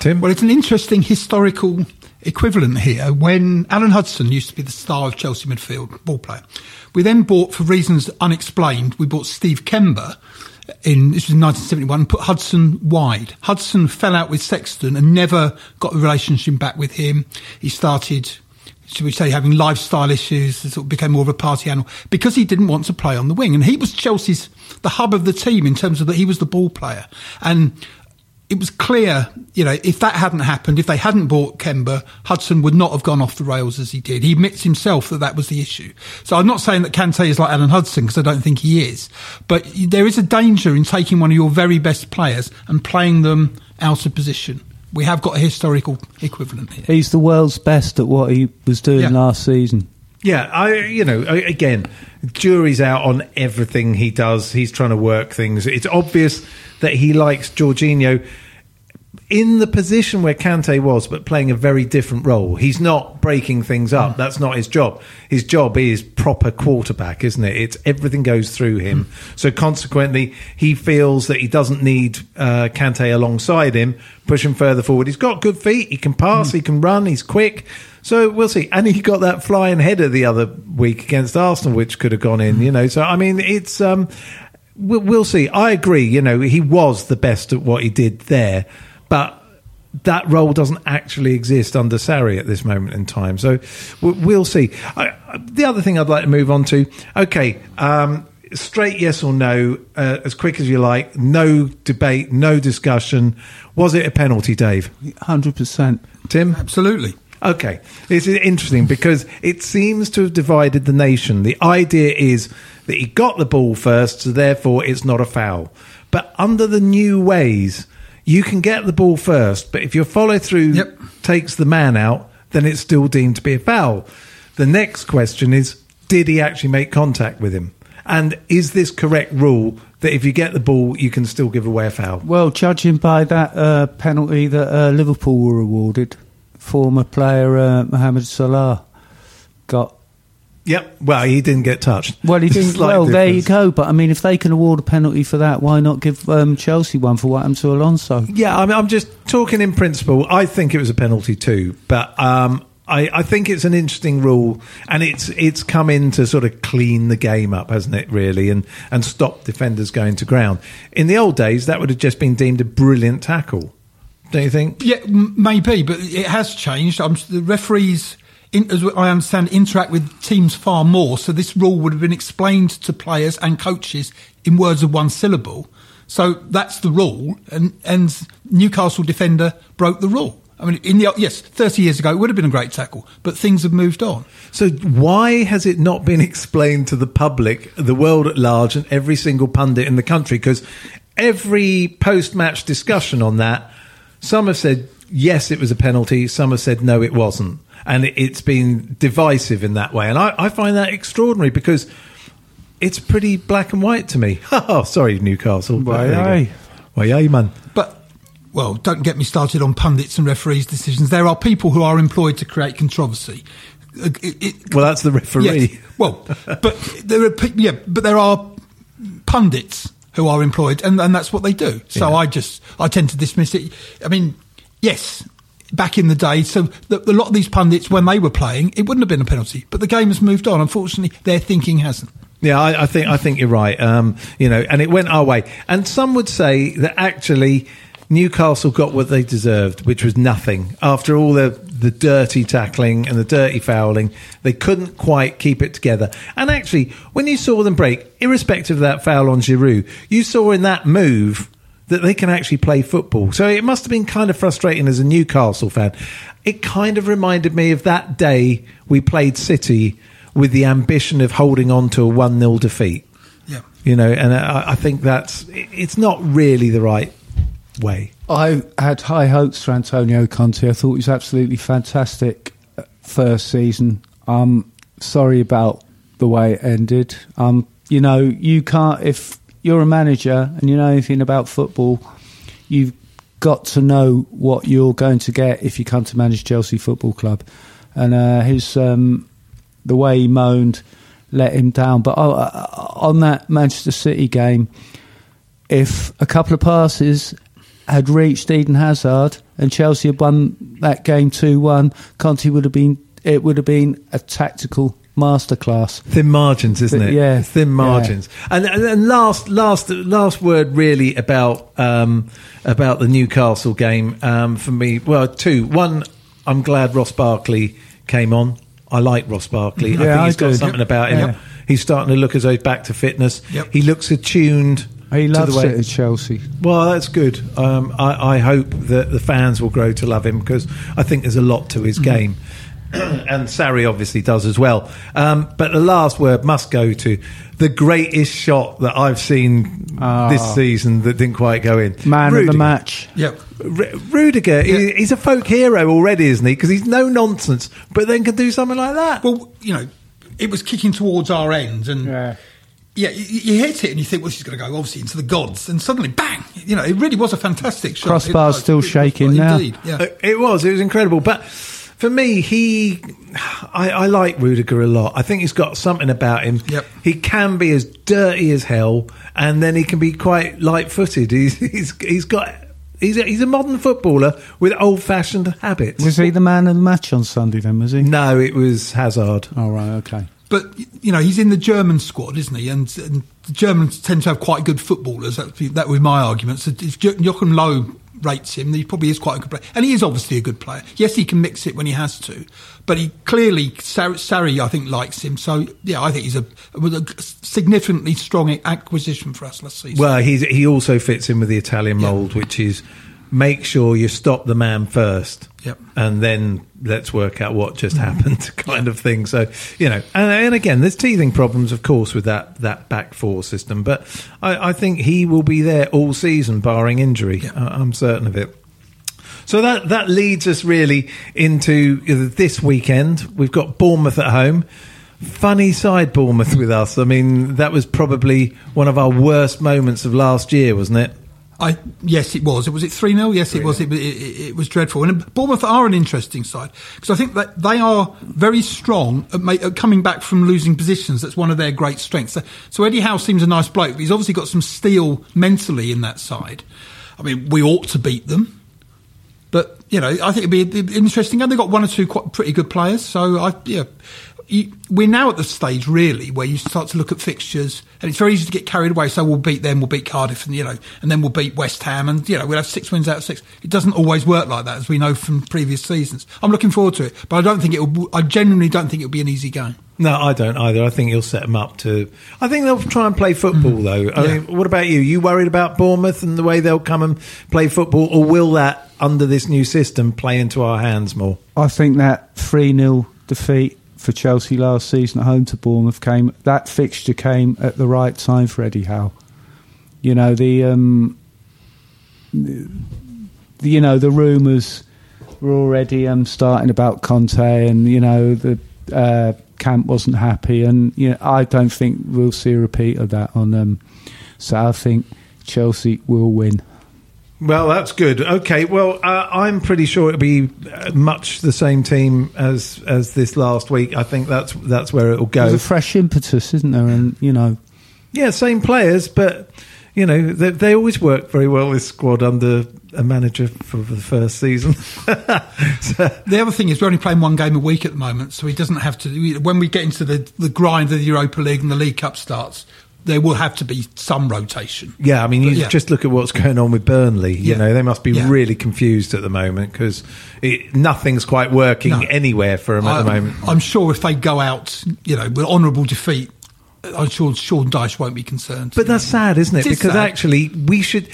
Tim? well, it's an interesting historical equivalent here. When Alan Hudson used to be the star of Chelsea midfield ball player, we then bought, for reasons unexplained, we bought Steve Kember in this was in 1971 put Hudson wide. Hudson fell out with Sexton and never got the relationship back with him. He started should we say, having lifestyle issues, sort of became more of a party animal because he didn't want to play on the wing. And he was Chelsea's, the hub of the team in terms of that he was the ball player. And it was clear, you know, if that hadn't happened, if they hadn't bought Kember, Hudson would not have gone off the rails as he did. He admits himself that that was the issue. So I'm not saying that Kante is like Alan Hudson because I don't think he is. But there is a danger in taking one of your very best players and playing them out of position. We have got a historical equivalent here. He's the world's best at what he was doing Yeah. last season. Yeah, I you know again, jury's out on everything he does. He's trying to work things. It's obvious that he likes Jorginho in the position where Kante was, but playing a very different role. He's not breaking things up. That's not his job. His job is proper quarterback, isn't it? It's everything goes through him. So consequently, he feels that he doesn't need uh, Kante alongside him, push him further forward. He's got good feet. He can pass. He can run. He's quick. So we'll see. And he got that flying header the other week against Arsenal, which could have gone in. You know. So I mean, it's. Um, we'll, see. I agree. You know, he was the best at what he did there, but that role doesn't actually exist under Sarri at this moment in time. So we- we'll see. I, the other thing I'd like to move on to. Okay. Um, Straight yes or no, uh, as quick as you like. No debate, no discussion. Was it a penalty, Dave? Hundred percent. Tim? Absolutely. Okay, this is interesting because it seems to have divided the nation. The idea is that he got the ball first, so therefore it's not a foul. But under the new ways, you can get the ball first, but if your follow through Yep. takes the man out, then it's still deemed to be a foul. The next question is did he actually make contact with him? And is this correct rule that if you get the ball, you can still give away a foul? Well, judging by that uh, penalty that uh, Liverpool were awarded, former player uh, Mohamed Salah got. Yep. Well, he didn't get touched. Well, he didn't. Slight well, there you go. But I mean, if they can award a penalty for that, why not give um, Chelsea one for what happened to Alonso? Yeah, I mean, I'm just talking in principle. I think it was a penalty too, but um, I, I think it's an interesting rule, and it's it's come in to sort of clean the game up, hasn't it? Really, and and stop defenders going to ground. In the old days, that would have just been deemed a brilliant tackle, don't you think? Yeah, m- maybe, but it has changed. Um, the referees, in, as I understand, interact with teams far more. So this rule would have been explained to players and coaches in words of one syllable. So that's the rule, and and Newcastle defender broke the rule. I mean, in the yes, thirty years ago it would have been a great tackle, but things have moved on. So why has it not been (laughs) explained to the public, the world at large, and every single pundit in the country? Because every post-match discussion on that, some have said yes, it was a penalty. Some have said no, it wasn't, and it- it's been divisive in that way. And I, I find that extraordinary because it's pretty black and white to me. (laughs) Oh, sorry, Newcastle. Why, There aye. Why, aye, man. But well, don't get me started on pundits and referees' decisions. There are people who are employed to create controversy. It- it- Well, that's the referee. Yes. Well, but there are yeah, but there are pundits who are employed, and, and that's what they do. So Yeah. I just I tend to dismiss it. I mean, yes, back in the day, so the, a lot of these pundits when they were playing, it wouldn't have been a penalty, but the game has moved on. Unfortunately, their thinking hasn't. Yeah, I, I think I think you're right. Um, you know, and it went our way. And some would say that actually Newcastle got what they deserved, which was nothing. After all the the dirty tackling and the dirty fouling, they couldn't quite keep it together. And actually, when you saw them break, irrespective of that foul on Giroud, you saw in that move that they can actually play football. So it must have been kind of frustrating as a Newcastle fan. It kind of reminded me of that day we played City with the ambition of holding on to a 1 0 defeat. Yeah. You know, and I, I think that's, it's not really the right way. I had high hopes for Antonio Conte. I thought he was absolutely fantastic uh, first season. Um, sorry about the way it ended. Um, you know, you can't if you're a manager and you know anything about football, you've got to know what you're going to get if you come to manage Chelsea Football Club. And uh, his um, the way he moaned let him down. But uh, uh, on that Manchester City game, if a couple of passes had reached Eden Hazard and Chelsea had won that game two one, Conte would have been it would have been a tactical masterclass. Thin margins, isn't it? yeah, thin yeah. margins. And, and, and last, last, last word really about um, about the Newcastle game um, for me. Well, two. One, I'm glad Ross Barkley came on. I like Ross Barkley. Yeah, I Yeah, think I he's got do. something about him. Yeah. He's starting to look as though he's back to fitness. Yep. He looks attuned. He to loves the way, it at Chelsea. Well, that's good. Um, I, I hope that the fans will grow to love him because I think there's a lot to his game. (clears throat) and Sarri obviously does as well. Um, but the last word must go to the greatest shot that I've seen Ah. this season that didn't quite go in. Man of the match. Yeah. R- Rudiger, he- he's a folk hero already, isn't he? Because he's no nonsense, but then can do something like that. Well, you know, it was kicking towards our end, and Yeah. yeah, you, you hit it and you think, well, she's going to go obviously into the gods, and suddenly, bang! You know, it really was a fantastic shot. Crossbar's It was. still It was, shaking now. Indeed, yeah. Uh, It was. It was incredible. But for me, he, I, I like Rudiger a lot. I think he's got something about him. Yep. He can be as dirty as hell, and then he can be quite light-footed. He's he's he's got. He's a, he's a modern footballer with old-fashioned habits. Was he the man of the match on Sunday then, was he? No, it was Hazard. Oh, right, okay. But you know, he's in the German squad, isn't he? And, and the Germans tend to have quite good footballers. That, that was my argument. So if Jo- Joachim Low rates him, he probably is quite a good player, and he is obviously a good player. Yes, he can mix it when he has to, but he clearly Sar- Sarri, I think, likes him. So yeah, I think he's a, a significantly strong acquisition for us last season. Well, he's he also fits in with the Italian mould, which is make sure you stop the man first, Yep. and then let's work out what just (laughs) happened, (laughs) kind of thing. So you know, and, and again, there's teething problems, of course, with that that back four system, but I, I think he will be there all season, barring injury. I, I'm certain of it. So that that leads us really into this weekend. We've got Bournemouth at home. Funny side Bournemouth (laughs) with us. I mean, that was probably one of our worst moments of last year, wasn't it? I yes, it was. It was it three 0 Yes, it was. It, it, it was dreadful. And Bournemouth are an interesting side because I think that they are very strong at, ma- at coming back from losing positions. That's one of their great strengths. So, so Eddie Howe seems a nice bloke, but he's obviously got some steel mentally in that side. I mean, we ought to beat them. But you know, I think it'd be it'd be interesting. And they've got one or two quite pretty good players. So I yeah. You, we're now at the stage really where you start to look at fixtures, and it's very easy to get carried away. So we'll beat them, we'll beat Cardiff, and you know, and then we'll beat West Ham, and you know, we'll have six wins out of six. It doesn't always work like that, as we know from previous seasons. I'm looking forward to it, but I don't think it. will I genuinely don't think it'll be an easy game. No, I don't either. I think he'll set them up to. I think they'll try and play football, mm. though. I mean, what about you? You worried about Bournemouth and the way they'll come and play football, or will that, under this new system, play into our hands more? I think that 3 0 defeat for Chelsea last season at home to Bournemouth came, that fixture came at the right time for Eddie Howe. You know, the, um, the you know, the rumours were already um, starting about Conte and, you know, the uh, camp wasn't happy. And, you know, I don't think we'll see a repeat of that on. Um, so I think Chelsea will win. Well, that's good. Okay, well, uh, I'm pretty sure it'll be uh, much the same team as as this last week. I think that's that's where it'll go. There's a fresh impetus, isn't there? And, you know, Yeah, same players, but you know they, they always work very well. This squad under a manager for the first season. (laughs) So- The other thing is we're only playing one game a week at the moment, so he doesn't have to. When we get into the, the grind of the Europa League and the League Cup starts, there will have to be some rotation. yeah, I mean, you yeah. just look at what's going on with Burnley. You Yeah. know, they must be Yeah. really confused at the moment because nothing's quite working No. anywhere for them at the moment. I'm sure if they go out, you know, with honourable defeat, I'm sure Sean Dyche won't be concerned. But that's sad, isn't it? Because actually, we should.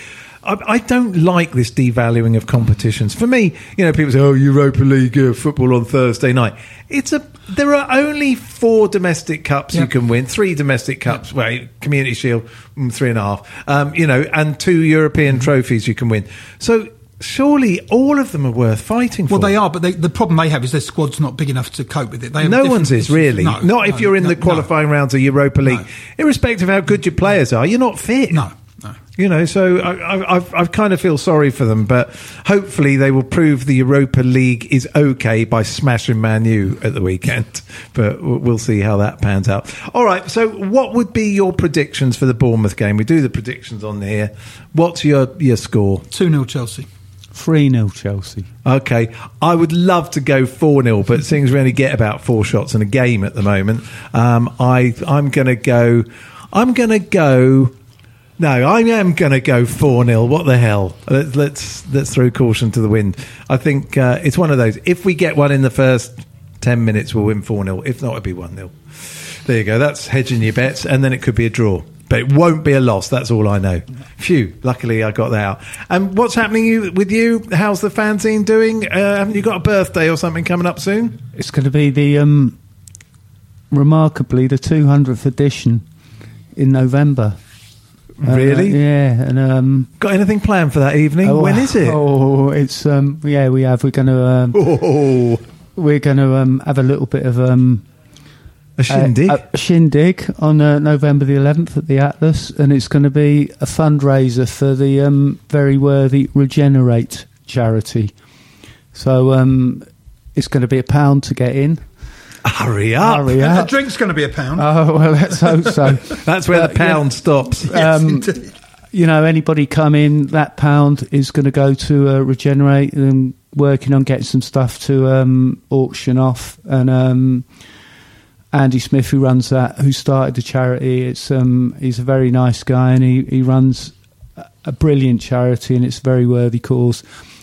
I, I don't like this devaluing of competitions. For me, you know, people say, "Oh, Europa League uh, football on Thursday night." It's a. There are only four domestic cups you can win. Three domestic cups. Well, Community Shield, mm, three and a half. Um, you know, and two European Mm-hmm. trophies you can win. So surely all of them are worth fighting for. Well, they are, but they, the problem they have is their squad's not big enough to cope with it. They No one's is really. No, not if you're in no, the no. qualifying rounds of Europa League. No. Irrespective of how good your players are, you're not fit. No, no. You know, so I, I, I've, I kind of feel sorry for them, but hopefully they will prove the Europa League is okay by smashing Man U at the weekend. (laughs) But we'll see how that pans out. All right, so what would be your predictions for the Bournemouth game? We do the predictions on here. What's your, your score? 2 0 Chelsea. 3 0 Chelsea. Okay, I would love to go 4 0, but (laughs) seeing as we only get about four shots in a game at the moment, um, I, I'm going to go. I'm going to go. No, I am going to go 4 0. What the hell? Let's, let's, let's throw caution to the wind. I think uh, it's one of those. If we get one in the first 10 minutes, we'll win 4 0. If not, it'll be 1 0. There you go. That's hedging your bets, and then it could be a draw. But it won't be a loss. That's all I know. Phew. Luckily, I got that out. And what's happening with you? How's the fanzine doing? Uh, haven't you got a birthday or something coming up soon? It's going to be the, um, remarkably, the 200th edition in November. Uh, Really? yeah. And, um, Got anything planned for that evening? oh, when is it? (laughs) Oh, it's, um, yeah, we have. We're going to, um, (laughs) Oh, we're going to, um, have a little bit of, um, a shindig. A, a shindig on uh, November the 11th at the Atlas, and it's going to be a fundraiser for the um, very worthy Regenerate charity. So um, it's going to be a pound to get in. Hurry up. Hurry A up. drink's going to be a pound. Oh, well, let's hope so. (laughs) That's where Uh, the pound stops. yes, um, (laughs) indeed. you know, anybody come in, that pound is going to go to uh, Regenerate and working on getting some stuff to um, auction off. And um, Andy Smith, who runs that, who started the charity, it's um, he's a very nice guy and he, he runs a- a brilliant charity and it's a very worthy cause.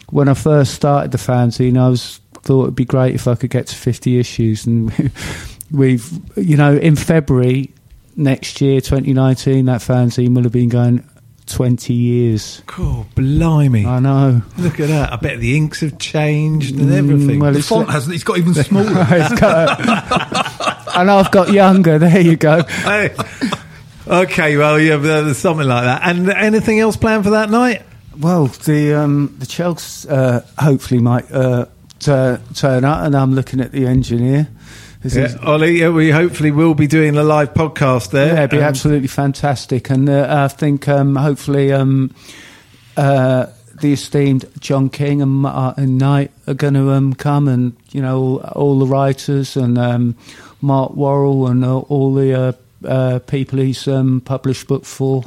When I first started the fanzine, I was thought it'd be great if I could get to 50 issues and (laughs) we've you know in February next year 2019 that fanzine will have been going 20 years Cool, blimey. I know Look at that. I bet the inks have changed and Mm, everything. well, the it's- font hasn't. It's got even smaller. (laughs) It's got- and I've got younger there you go Hey. Okay, well, yeah, there's something like that. And anything else planned for that night? well the um, the Chelsea uh, hopefully might uh, tu- turn up and I'm looking at the engineer This is- Yeah, Oli, yeah, we hopefully will be doing a live podcast there. Yeah, it'd be Um, absolutely fantastic, and uh, I think um, hopefully um, uh, the esteemed John King and Martin Knight are going to um, come, and you know all, all the writers and um, Mark Worrall and all, all the uh, uh, people he's um, published book for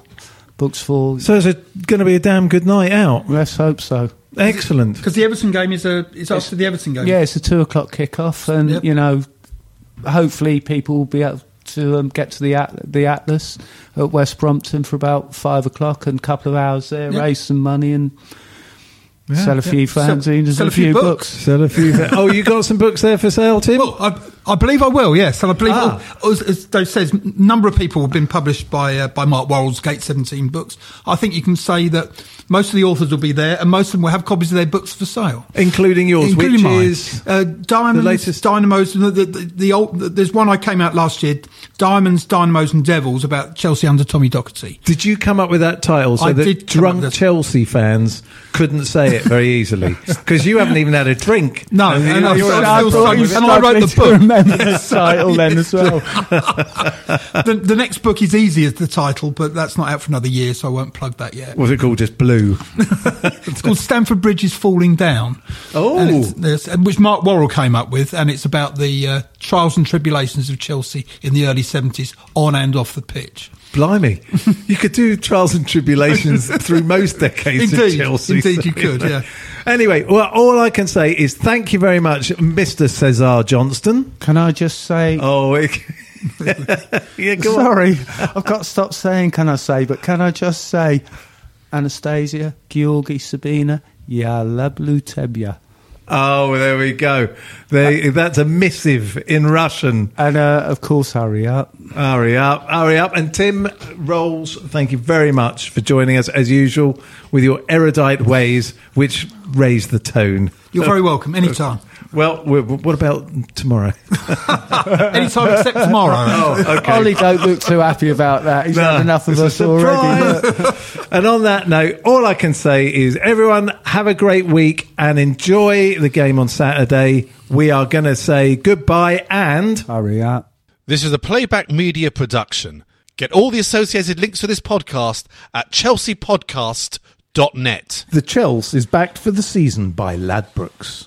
books for. So it's going to be a damn good night out. Let's hope so. Excellent. Because the Everton game is a is after the Everton game. Yeah, it's a two o'clock kickoff, and Yep. you know, hopefully people will be able to um, get to the At- the Atlas at West Brompton for about five o'clock and a couple of hours there, Yep. raise some money and Yeah, sell a few Sell- fanzines sell and a few books. Sell a few. oh, you got some books there for sale, Tim? Well, I, believe I will. Yes, and I believe, Ah. oh, as, as Dave says, a number of people have been published by uh, by Mark Worrall's Gate Seventeen books. I think you can say that most of the authors will be there, and most of them will have copies of their books for sale. Including yours, Including which mine. is uh, Diamonds, the latest- Dynamos. The, the, the, the old, there's one I came out last year. Diamonds, Dynamos, and Devils about Chelsea under Tommy Docherty. Did you come up with that title so I that did drunk Chelsea fans couldn't say it very easily? (laughs) Because you haven't even had a drink. No, And and you- I- I- I and I wrote the book. To remember (laughs) the title then as well. the, the next book is easy as the title, but that's not out for another year, so I won't plug that yet. Was it called just Blue? (laughs) It's called Stamford Bridge is Falling Down. Oh. And it's- there's- and which Mark Worrall came up with, and it's about the uh, trials and tribulations of Chelsea in the early 70s, on and off the pitch. Blimey. You could do trials and tribulations (laughs) through most decades Indeed, of Chelsea. indeed you could, yeah. (laughs) Anyway, well, all I can say is thank you very much, Mr. César Johnstone. Can I just say? (laughs) Oh, it- yeah, go on. Sorry, I've got to stop saying. Can I say? But can I just say, Anastasia, Georgi, Sabina, Yalla Blutebya. Oh, there we go. They, that's a missive in Russian. And uh, of course, hurry up. Hurry up, hurry up. And Tim Rolls, thank you very much for joining us as usual with your erudite ways, which raise the tone. You're very welcome, anytime. Well, w- w- what about tomorrow? (laughs) anytime except tomorrow. (laughs) Oh, okay. Oli don't look too happy about that. He's No, had enough of us already. (laughs) And on that note, all I can say is everyone have a great week and enjoy the game on Saturday. We are going to say goodbye and Hurry up. This is a playback media production. Get all the associated links for this podcast at chelseapodcast.net. the Chels is backed for the season by Ladbrokes.